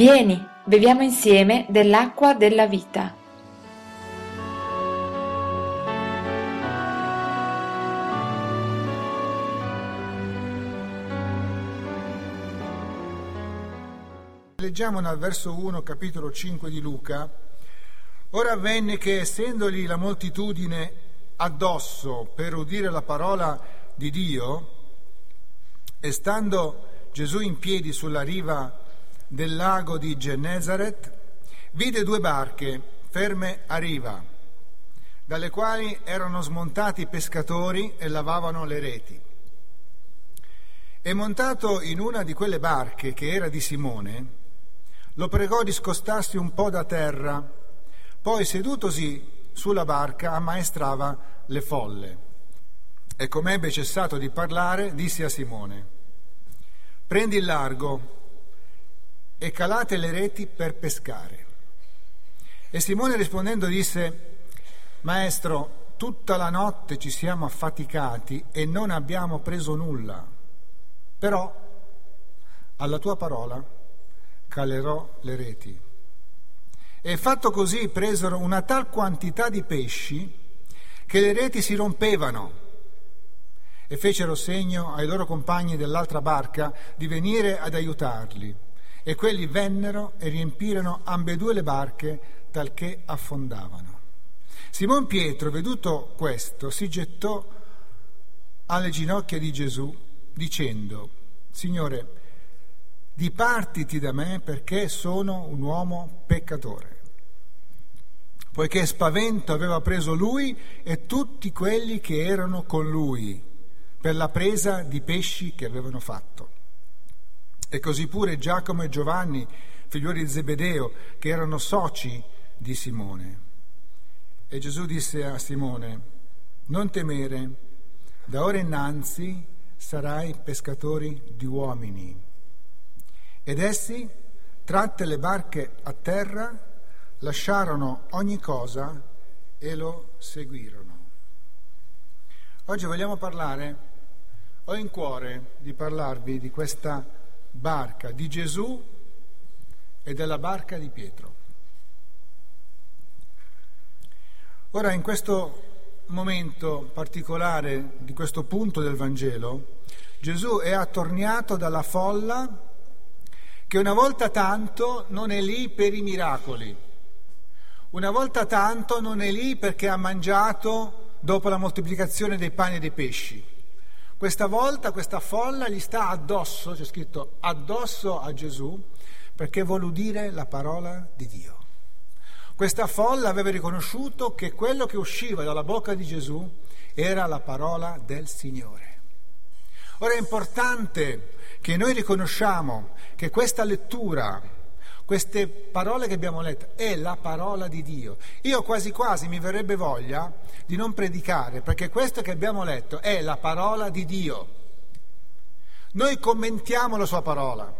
Vieni, beviamo insieme dell'acqua della vita. Leggiamo nel verso 1, capitolo 5 di Luca. Ora avvenne che, essendogli la moltitudine addosso per udire la parola di Dio, e stando Gesù in piedi sulla riva del lago di Gennesaret, vide due barche ferme a riva, dalle quali erano smontati i pescatori e lavavano le reti. E montato in una di quelle barche, che era di Simone, lo pregò di scostarsi un po' da terra, poi sedutosi sulla barca ammaestrava le folle. E come ebbe cessato di parlare, disse a Simone, prendi il largo e calate le reti per pescare. E Simone rispondendo disse, Maestro, tutta la notte ci siamo affaticati e non abbiamo preso nulla, però alla tua parola calerò le reti. E fatto così presero una tal quantità di pesci che le reti si rompevano e fecero segno ai loro compagni dell'altra barca di venire ad aiutarli. E quelli vennero e riempirono ambedue le barche talché affondavano. Simon Pietro, veduto questo, si gettò alle ginocchia di Gesù dicendo, Signore, dipartiti da me perché sono un uomo peccatore. Poiché spavento aveva preso lui e tutti quelli che erano con lui per la presa di pesci che avevano fatto. E così pure Giacomo e Giovanni, figlioli di Zebedeo, che erano soci di Simone. E Gesù disse a Simone, non temere, da ora innanzi sarai pescatori di uomini. Ed essi, tratte le barche a terra, lasciarono ogni cosa e lo seguirono. Oggi vogliamo parlare, ho in cuore di parlarvi di questa barca di Gesù e della barca di Pietro. Ora, in questo momento particolare di questo punto del Vangelo, Gesù è attorniato dalla folla che una volta tanto non è lì per i miracoli, una volta tanto non è lì perché ha mangiato dopo la moltiplicazione dei pani e dei pesci questa volta questa folla gli sta addosso, c'è scritto addosso a Gesù, perché vuole udire la parola di Dio. Questa folla aveva riconosciuto che quello che usciva dalla bocca di Gesù era la parola del Signore. Ora è importante che noi riconosciamo che questa lettura queste parole che abbiamo letto è la parola di Dio. Io quasi quasi mi verrebbe voglia di non predicare, perché questo che abbiamo letto è la parola di Dio. Noi commentiamo la sua parola,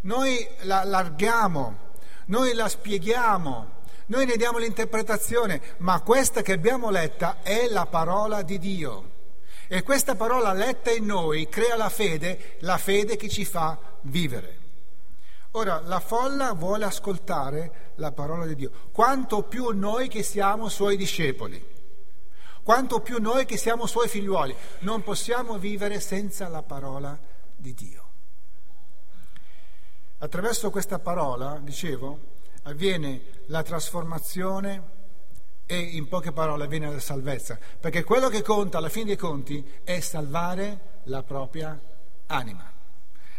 noi la allarghiamo, noi la spieghiamo, noi ne diamo l'interpretazione, ma questa che abbiamo letta è la parola di Dio. E questa parola letta in noi crea la fede, la fede che ci fa vivere. Ora, la folla vuole ascoltare la parola di Dio, quanto più noi che siamo suoi discepoli, quanto più noi che siamo suoi figliuoli, non possiamo vivere senza la parola di Dio. Attraverso questa parola, dicevo, avviene la trasformazione e in poche parole avviene la salvezza, perché quello che conta alla fine dei conti è salvare la propria anima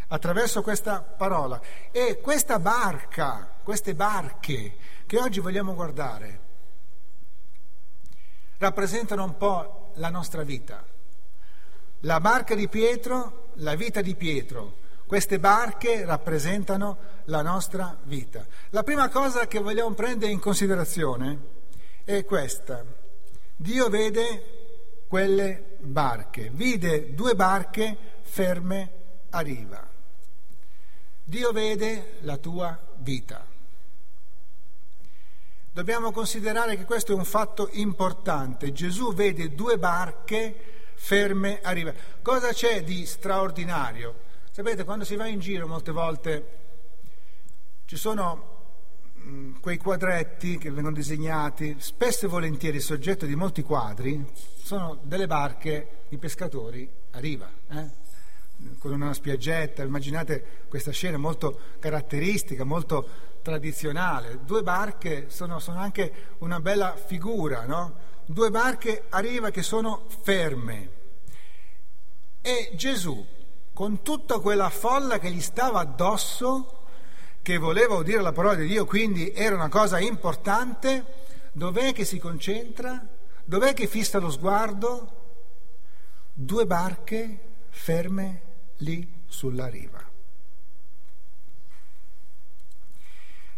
attraverso questa parola. E questa barca, queste barche che oggi vogliamo guardare, rappresentano un po' la nostra vita. La barca di Pietro, la vita di Pietro, queste barche rappresentano la nostra vita. La prima cosa che vogliamo prendere in considerazione è questa. Dio vede quelle barche, vide due barche ferme a riva. Dio vede la tua vita. Dobbiamo considerare che questo è un fatto importante. Gesù vede due barche ferme a riva. Cosa c'è di straordinario? Sapete, quando si va in giro molte volte Ci sono mh, quei quadretti che vengono disegnati, spesso e volentieri soggetto di molti quadri, sono delle barche di pescatori a riva. Eh? Con una spiaggetta, immaginate questa scena molto caratteristica, molto tradizionale. Due barche sono, sono anche una bella figura, no? Due barche a riva che sono ferme. E Gesù, con tutta quella folla che gli stava addosso, che voleva udire la parola di Dio, quindi era una cosa importante, dov'è che si concentra? Dov'è che fissa lo sguardo? Due barche ferme lì sulla riva.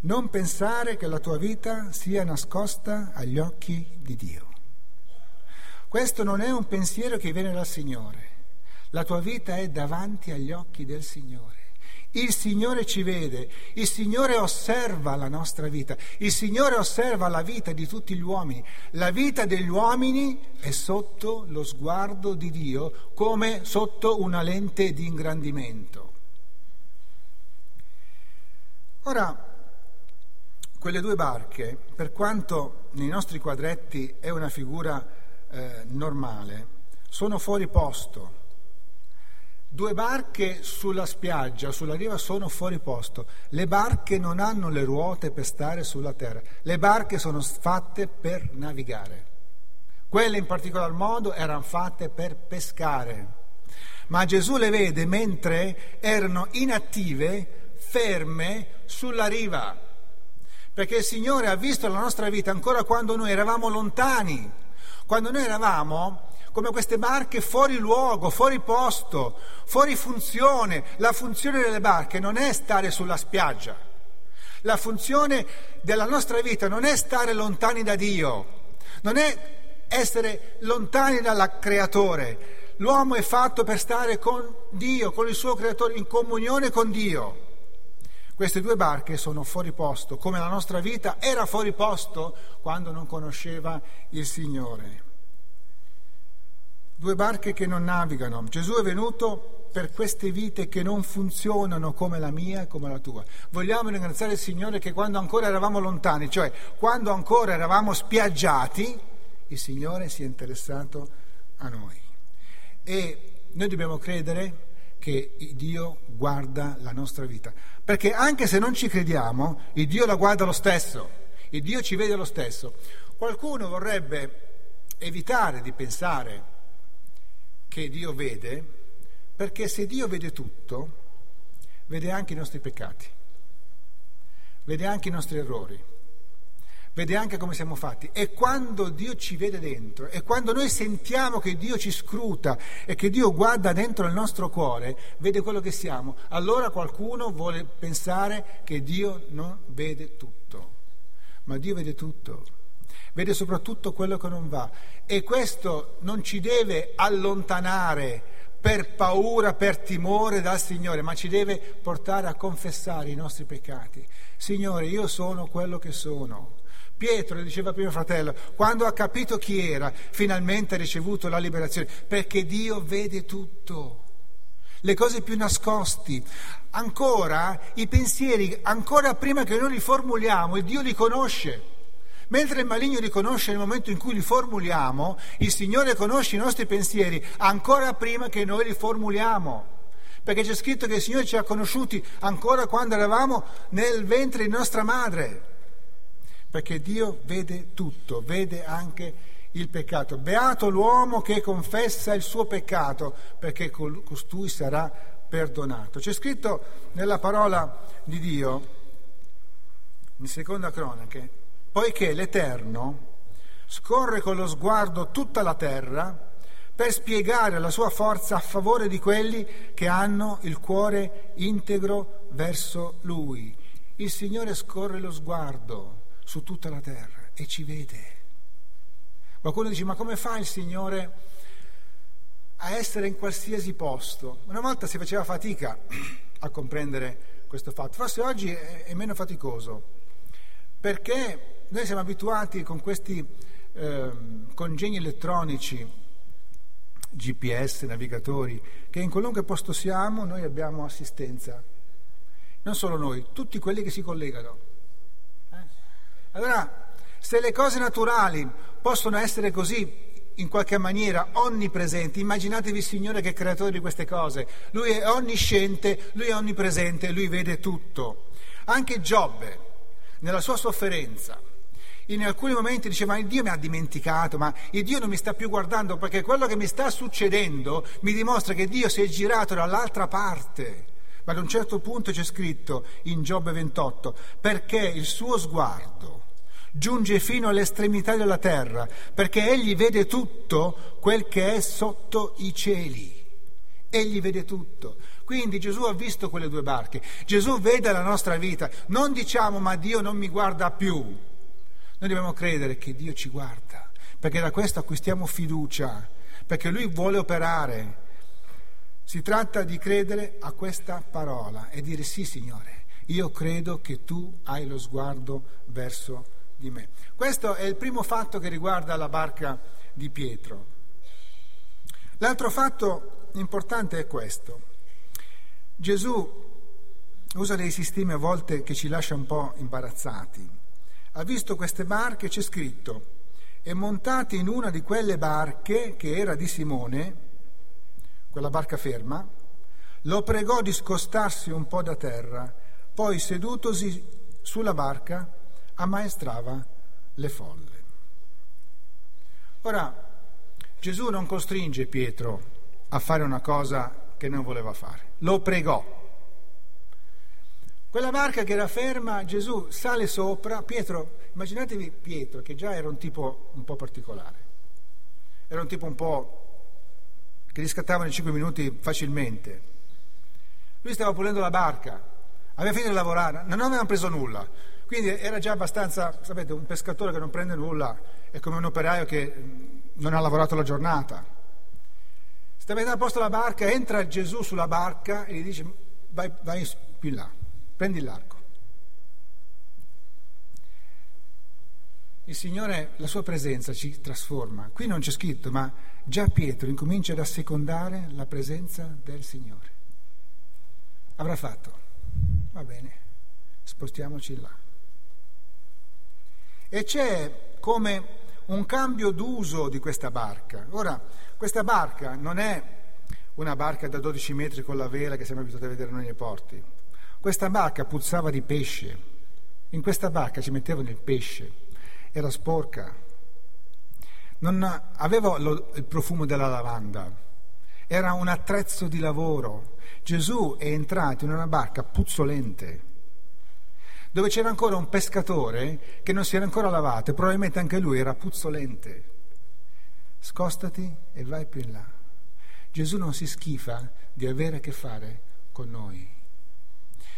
Non pensare che la tua vita sia nascosta agli occhi di Dio. Questo non è un pensiero che viene dal Signore. La tua vita è davanti agli occhi del Signore. Il Signore ci vede, il Signore osserva la nostra vita, il Signore osserva la vita di tutti gli uomini. La vita degli uomini è sotto lo sguardo di Dio come sotto una lente di ingrandimento. Ora, quelle due barche, per quanto nei nostri quadretti è una figura eh, normale, sono fuori posto Due barche sulla spiaggia, sulla riva, sono fuori posto. Le barche non hanno le ruote per stare sulla terra. Le barche sono fatte per navigare. Quelle in particolar modo erano fatte per pescare. Ma Gesù le vede mentre erano inattive, ferme sulla riva. Perché il Signore ha visto la nostra vita ancora quando noi eravamo lontani, quando noi eravamo come queste barche fuori luogo, fuori posto, fuori funzione. La funzione delle barche non è stare sulla spiaggia. La funzione della nostra vita non è stare lontani da Dio, non è essere lontani dal creatore. L'uomo è fatto per stare con Dio, con il suo creatore, in comunione con Dio. Queste due barche sono fuori posto, come la nostra vita era fuori posto quando non conosceva il Signore due barche che non navigano. Gesù è venuto per queste vite che non funzionano come la mia e come la tua. Vogliamo ringraziare il Signore che quando ancora eravamo lontani, cioè quando ancora eravamo spiaggiati, il Signore si è interessato a noi. E noi dobbiamo credere che Dio guarda la nostra vita, perché anche se non ci crediamo, il Dio la guarda lo stesso, il Dio ci vede lo stesso. Qualcuno vorrebbe evitare di pensare che Dio vede, perché se Dio vede tutto, vede anche i nostri peccati, vede anche i nostri errori, vede anche come siamo fatti. E quando Dio ci vede dentro, e quando noi sentiamo che Dio ci scruta e che Dio guarda dentro il nostro cuore, vede quello che siamo, allora qualcuno vuole pensare che Dio non vede tutto. Ma Dio vede tutto vede soprattutto quello che non va e questo non ci deve allontanare per paura, per timore dal Signore, ma ci deve portare a confessare i nostri peccati. Signore, io sono quello che sono. Pietro, diceva prima fratello, quando ha capito chi era, finalmente ha ricevuto la liberazione, perché Dio vede tutto le cose più nascosti. Ancora i pensieri, ancora prima che noi li formuliamo, il Dio li conosce. Mentre il maligno li conosce nel momento in cui li formuliamo, il Signore conosce i nostri pensieri ancora prima che noi li formuliamo. Perché c'è scritto che il Signore ci ha conosciuti ancora quando eravamo nel ventre di nostra madre. Perché Dio vede tutto, vede anche il peccato. Beato l'uomo che confessa il suo peccato, perché costui sarà perdonato. C'è scritto nella parola di Dio, in seconda cronache, poiché l'Eterno scorre con lo sguardo tutta la terra per spiegare la sua forza a favore di quelli che hanno il cuore integro verso Lui. Il Signore scorre lo sguardo su tutta la terra e ci vede. Qualcuno dice, ma come fa il Signore a essere in qualsiasi posto? Una volta si faceva fatica a comprendere questo fatto, forse oggi è meno faticoso, perché noi siamo abituati con questi eh, congegni elettronici, GPS, navigatori, che in qualunque posto siamo noi abbiamo assistenza, non solo noi, tutti quelli che si collegano. Allora, se le cose naturali possono essere così in qualche maniera onnipresenti. Immaginatevi il Signore che è creatore di queste cose. Lui è onnisciente, lui è onnipresente, lui vede tutto. Anche Giobbe, nella sua sofferenza, in alcuni momenti diceva ma Dio mi ha dimenticato, ma il Dio non mi sta più guardando perché quello che mi sta succedendo mi dimostra che Dio si è girato dall'altra parte. Ma ad un certo punto c'è scritto in Giobbe 28, perché il suo sguardo giunge fino all'estremità della terra, perché egli vede tutto quel che è sotto i cieli. Egli vede tutto. Quindi Gesù ha visto quelle due barche, Gesù vede la nostra vita. Non diciamo ma Dio non mi guarda più. Noi dobbiamo credere che Dio ci guarda, perché da questo acquistiamo fiducia, perché Lui vuole operare. Si tratta di credere a questa parola e dire sì Signore, io credo che tu hai lo sguardo verso di me. Questo è il primo fatto che riguarda la barca di Pietro. L'altro fatto importante è questo. Gesù usa dei sistemi a volte che ci lascia un po' imbarazzati. Ha visto queste barche, c'è scritto, e montati in una di quelle barche che era di Simone, quella barca ferma, lo pregò di scostarsi un po' da terra, poi sedutosi sulla barca ammaestrava le folle. Ora, Gesù non costringe Pietro a fare una cosa che non voleva fare, lo pregò. Quella barca che era ferma, Gesù sale sopra, Pietro, immaginatevi Pietro che già era un tipo un po' particolare, era un tipo un po' che riscattava in cinque minuti facilmente. Lui stava pulendo la barca, aveva finito di lavorare, non avevano preso nulla, quindi era già abbastanza, sapete, un pescatore che non prende nulla è come un operaio che non ha lavorato la giornata. Sta mettendo a posto la barca, entra Gesù sulla barca e gli dice vai, vai più in là, prendi l'arco. Il Signore, la sua presenza ci trasforma. Qui non c'è scritto, ma già Pietro incomincia ad assecondare la presenza del Signore. Avrà fatto, va bene, spostiamoci là. E c'è come un cambio d'uso di questa barca. Ora, questa barca non è una barca da 12 metri con la vela che siamo abituati a vedere noi nei porti. Questa barca puzzava di pesce. In questa barca ci mettevano il pesce. Era sporca. Non aveva lo, il profumo della lavanda. Era un attrezzo di lavoro. Gesù è entrato in una barca puzzolente dove c'era ancora un pescatore che non si era ancora lavato e probabilmente anche lui era puzzolente. Scostati e vai più in là. Gesù non si schifa di avere a che fare con noi.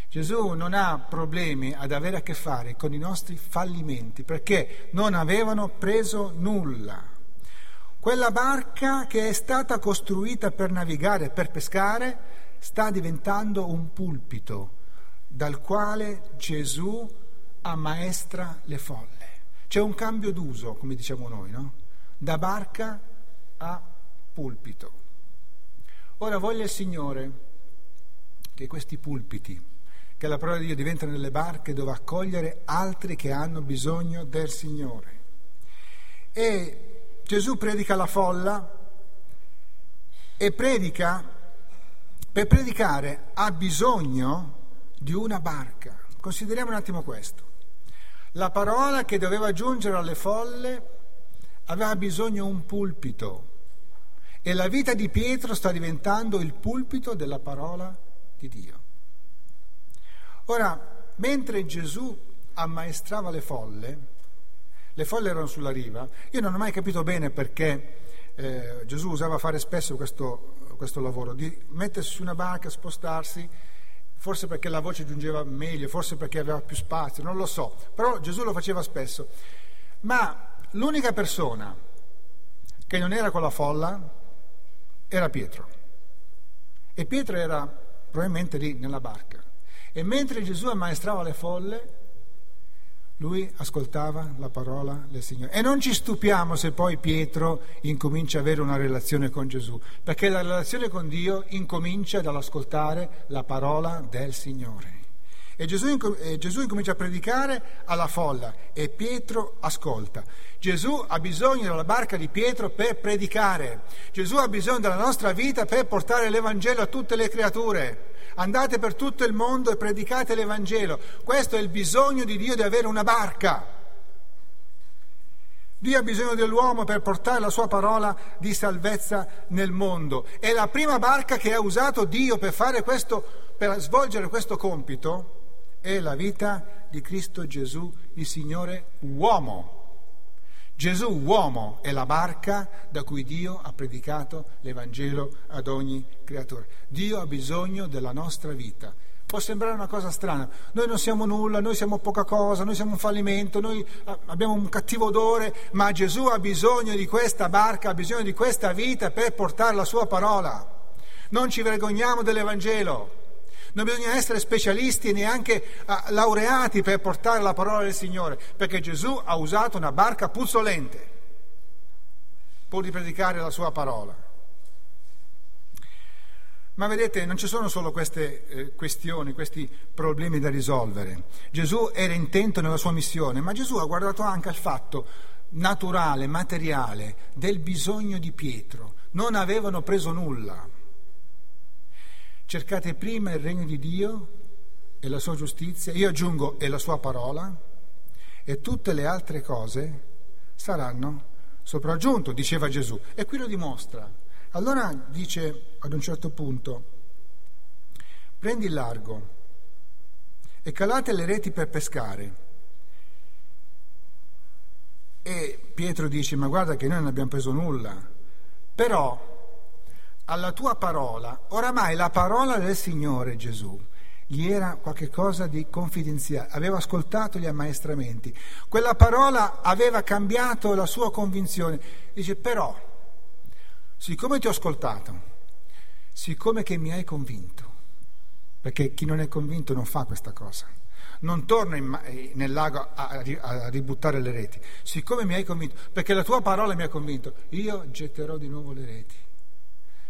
Gesù non ha problemi ad avere a che fare con i nostri fallimenti perché non avevano preso nulla. Quella barca che è stata costruita per navigare, per pescare, sta diventando un pulpito dal quale Gesù ammaestra le folle. C'è un cambio d'uso, come diciamo noi, no? Da barca a pulpito. Ora voglia il Signore che questi pulpiti, che la parola di Dio diventano nelle barche dove accogliere altri che hanno bisogno del Signore. E Gesù predica la folla e predica, per predicare ha bisogno di una barca. Consideriamo un attimo questo. La parola che doveva giungere alle folle aveva bisogno di un pulpito e la vita di Pietro sta diventando il pulpito della parola di Dio. Ora, mentre Gesù ammaestrava le folle, le folle erano sulla riva, io non ho mai capito bene perché eh, Gesù usava fare spesso questo, questo lavoro, di mettersi su una barca, spostarsi forse perché la voce giungeva meglio, forse perché aveva più spazio, non lo so, però Gesù lo faceva spesso. Ma l'unica persona che non era con la folla era Pietro. E Pietro era probabilmente lì nella barca. E mentre Gesù ammaestrava le folle, lui ascoltava la parola del Signore. E non ci stupiamo se poi Pietro incomincia ad avere una relazione con Gesù, perché la relazione con Dio incomincia dall'ascoltare la parola del Signore. E Gesù, e Gesù incomincia a predicare alla folla e Pietro ascolta. Gesù ha bisogno della barca di Pietro per predicare. Gesù ha bisogno della nostra vita per portare l'Evangelo a tutte le creature. Andate per tutto il mondo e predicate l'Evangelo. Questo è il bisogno di Dio di avere una barca. Dio ha bisogno dell'uomo per portare la sua parola di salvezza nel mondo. E la prima barca che ha usato Dio per, questo, per svolgere questo compito è la vita di Cristo Gesù, il Signore uomo. Gesù uomo è la barca da cui Dio ha predicato l'Evangelo ad ogni creatura. Dio ha bisogno della nostra vita Può sembrare una cosa strana, noi non siamo nulla, noi siamo poca cosa, noi siamo un fallimento, noi abbiamo un cattivo odore, ma Gesù ha bisogno di questa barca, ha bisogno di questa vita per portare la sua parola. Non ci vergogniamo dell'Evangelo, non bisogna essere specialisti e neanche laureati per portare la parola del Signore, perché Gesù ha usato una barca puzzolente pur di predicare la sua parola. Ma vedete, non ci sono solo queste eh, questioni, questi problemi da risolvere. Gesù era intento nella sua missione, ma Gesù ha guardato anche al fatto naturale, materiale del bisogno di Pietro. Non avevano preso nulla. Cercate prima il regno di Dio e la sua giustizia, io aggiungo e la sua parola, e tutte le altre cose saranno sopraggiunto, diceva Gesù. E qui lo dimostra. Allora dice ad un certo punto, prendi il largo e calate le reti per pescare. E Pietro dice, ma guarda che noi non abbiamo preso nulla, però alla tua parola, oramai la parola del Signore Gesù gli era qualcosa di confidenziale, aveva ascoltato gli ammaestramenti, quella parola aveva cambiato la sua convinzione. Dice, però, siccome ti ho ascoltato, siccome che mi hai convinto, perché chi non è convinto non fa questa cosa, non torna in, eh, nel lago a, a, ributtare le reti, siccome mi hai convinto, perché la tua parola mi ha convinto, io getterò di nuovo le reti,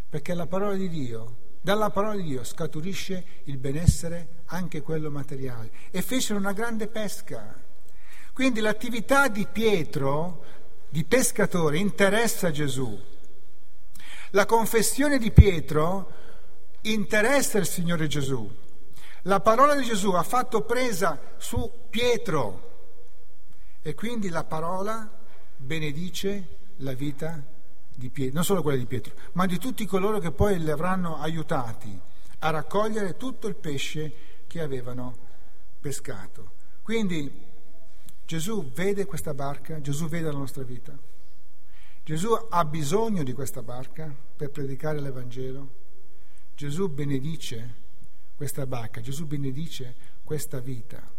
perché la parola di Dio, dalla parola di Dio scaturisce il benessere, anche quello materiale, e fecero una grande pesca. Quindi l'attività di Pietro, di pescatore, interessa Gesù. La confessione di Pietro interessa il Signore Gesù. La parola di Gesù ha fatto presa su Pietro e quindi la parola benedice la vita di Pietro, non solo quella di Pietro, ma di tutti coloro che poi li avranno aiutati a raccogliere tutto il pesce che avevano pescato. Quindi Gesù vede questa barca, Gesù vede la nostra vita. Gesù ha bisogno di questa barca per predicare l'Evangelo. Gesù benedice questa barca, Gesù benedice questa vita.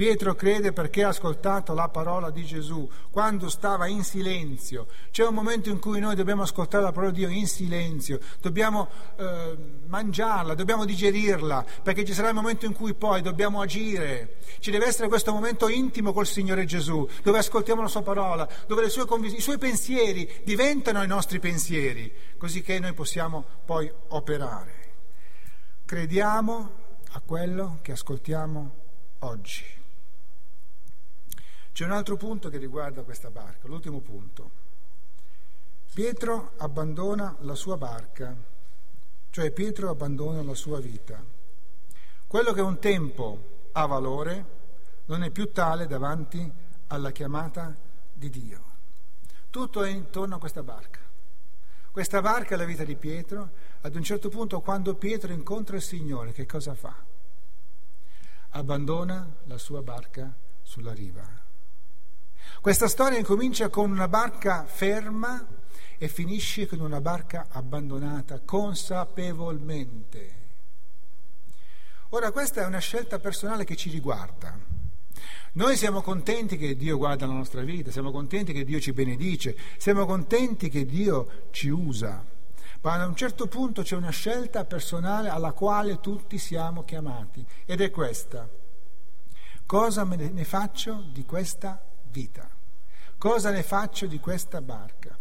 Pietro crede perché ha ascoltato la parola di Gesù quando stava in silenzio. C'è un momento in cui noi dobbiamo ascoltare la parola di Dio in silenzio, dobbiamo eh, mangiarla, dobbiamo digerirla, perché ci sarà il momento in cui poi dobbiamo agire. Ci deve essere questo momento intimo col Signore Gesù, dove ascoltiamo la sua parola, dove sue convis- i suoi pensieri diventano i nostri pensieri, così che noi possiamo poi operare. Crediamo a quello che ascoltiamo oggi. C'è un altro punto che riguarda questa barca, l'ultimo punto. Pietro abbandona la sua barca, cioè Pietro abbandona la sua vita. Quello che un tempo ha valore non è più tale davanti alla chiamata di Dio. Tutto è intorno a questa barca. Questa barca è la vita di Pietro. Ad un certo punto, quando Pietro incontra il Signore, che cosa fa? Abbandona la sua barca sulla riva questa storia incomincia con una barca ferma e finisce con una barca abbandonata consapevolmente. Ora questa è una scelta personale che ci riguarda. Noi siamo contenti che Dio guarda la nostra vita, siamo contenti che Dio ci benedice, siamo contenti che Dio ci usa, ma a un certo punto c'è una scelta personale alla quale tutti siamo chiamati ed è questa. Cosa me ne faccio di questa vita. Cosa ne faccio di questa barca?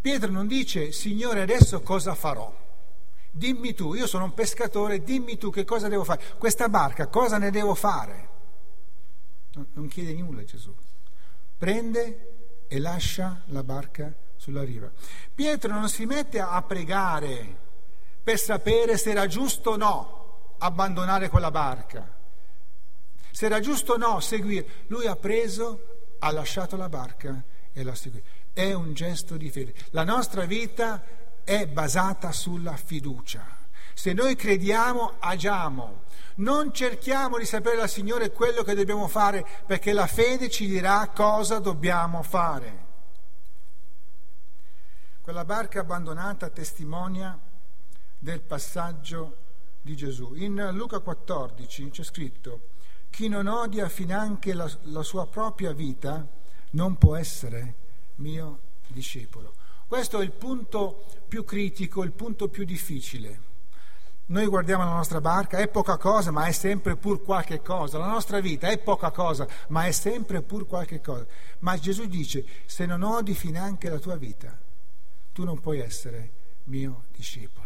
Pietro non dice, Signore, adesso cosa farò? dimmi tu, io sono un pescatore, dimmi tu che cosa devo fare. Questa barca, cosa ne devo fare? Non chiede nulla Gesù. Prende e lascia la barca sulla riva. Pietro non si mette a pregare per sapere se era giusto o no abbandonare quella barca, se era giusto o no seguire. Lui ha preso, ha lasciato la barca e l'ha seguita. È un gesto di fede. La nostra vita è basata sulla fiducia. Se noi crediamo, agiamo. Non cerchiamo di sapere dal Signore quello che dobbiamo fare perché la fede ci dirà cosa dobbiamo fare. Quella barca abbandonata testimonia del passaggio di Gesù. In Luca 14 c'è scritto, chi non odia finanche la, la sua propria vita non può essere mio discepolo. Questo è il punto più critico, il punto più difficile. Noi guardiamo la nostra barca, è poca cosa, ma è sempre pur qualche cosa. La nostra vita è poca cosa, ma è sempre pur qualche cosa. Ma Gesù dice, se non odi finanche la tua vita, tu non puoi essere mio discepolo.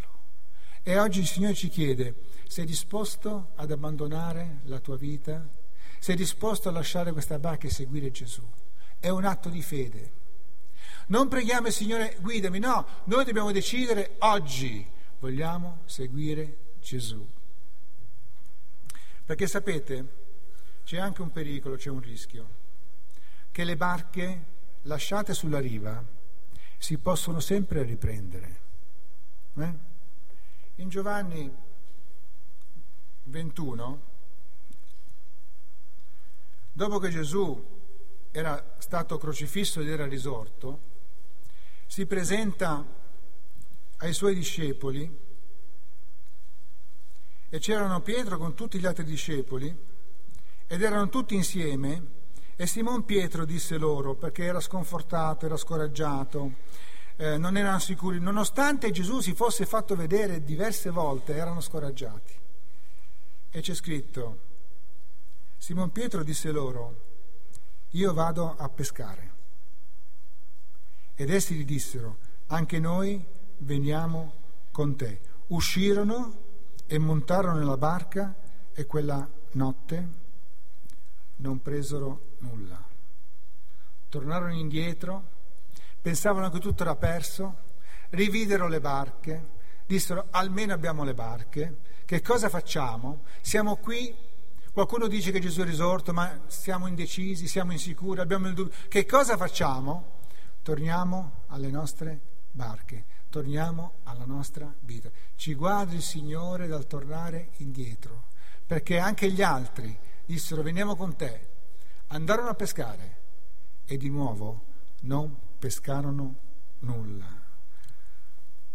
E oggi il Signore ci chiede, sei disposto ad abbandonare la tua vita? Sei disposto a lasciare questa barca e seguire Gesù? È un atto di fede. Non preghiamo il Signore, guidami, no, noi dobbiamo decidere oggi vogliamo seguire Gesù. Perché sapete, c'è anche un pericolo, c'è un rischio, che le barche lasciate sulla riva si possono sempre riprendere. Eh? In Giovanni 21, dopo che Gesù era stato crocifisso ed era risorto, si presenta ai suoi discepoli e c'erano Pietro con tutti gli altri discepoli ed erano tutti insieme e Simon Pietro disse loro perché era sconfortato, era scoraggiato, eh, non erano sicuri, nonostante Gesù si fosse fatto vedere diverse volte, erano scoraggiati. E c'è scritto, Simon Pietro disse loro, io vado a pescare. Ed essi gli dissero, anche noi veniamo con te. Uscirono e montarono nella barca e quella notte non presero nulla. Tornarono indietro, pensavano che tutto era perso, rividero le barche, dissero almeno abbiamo le barche, che cosa facciamo? Siamo qui, qualcuno dice che Gesù è risorto, ma siamo indecisi, siamo insicuri, abbiamo il dubbio. Che cosa facciamo? Torniamo alle nostre barche torniamo alla nostra vita. Ci guardi il Signore dal tornare indietro, perché anche gli altri dissero veniamo con te, andarono a pescare e di nuovo non pescarono nulla.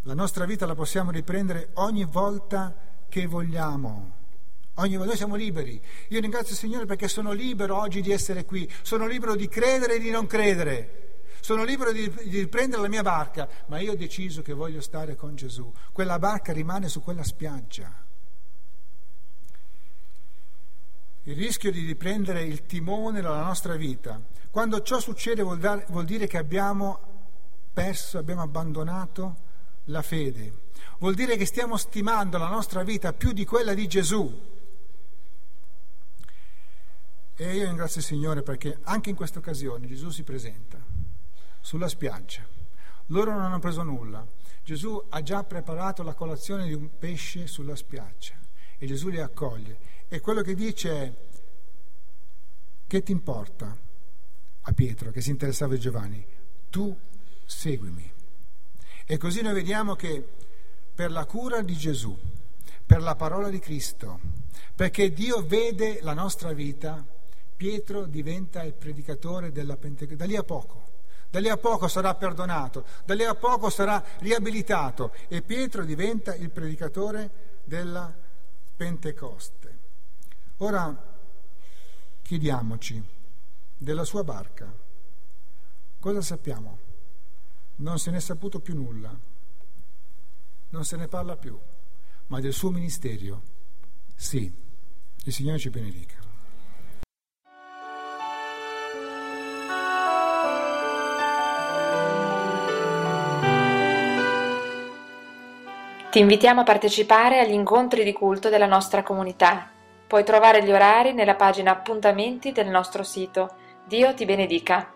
La nostra vita la possiamo riprendere ogni volta che vogliamo. Ogni volta noi siamo liberi. Io ringrazio il Signore perché sono libero oggi di essere qui, sono libero di credere e di non credere sono libero di, di riprendere la mia barca, ma io ho deciso che voglio stare con Gesù. Quella barca rimane su quella spiaggia. Il rischio di riprendere il timone della nostra vita. Quando ciò succede vuol, dar, vuol dire che abbiamo perso, abbiamo abbandonato la fede. Vuol dire che stiamo stimando la nostra vita più di quella di Gesù. E io ringrazio il Signore perché anche in questa occasione Gesù si presenta sulla spiaggia. Loro non hanno preso nulla. Gesù ha già preparato la colazione di un pesce sulla spiaggia e Gesù li accoglie. E quello che dice è, che ti importa a Pietro che si interessava di Giovanni? Tu seguimi. E così noi vediamo che per la cura di Gesù, per la parola di Cristo, perché Dio vede la nostra vita, Pietro diventa il predicatore della Pentecoste, da lì a poco da lì a poco sarà perdonato, da lì a poco sarà riabilitato e Pietro diventa il predicatore della Pentecoste. Ora chiediamoci della sua barca, cosa sappiamo? Non se ne è saputo più nulla, non se ne parla più, ma del suo ministero, sì, il Signore ci benedica. Ti invitiamo a partecipare agli incontri di culto della nostra comunità. Puoi trovare gli orari nella pagina appuntamenti del nostro sito. Dio ti benedica.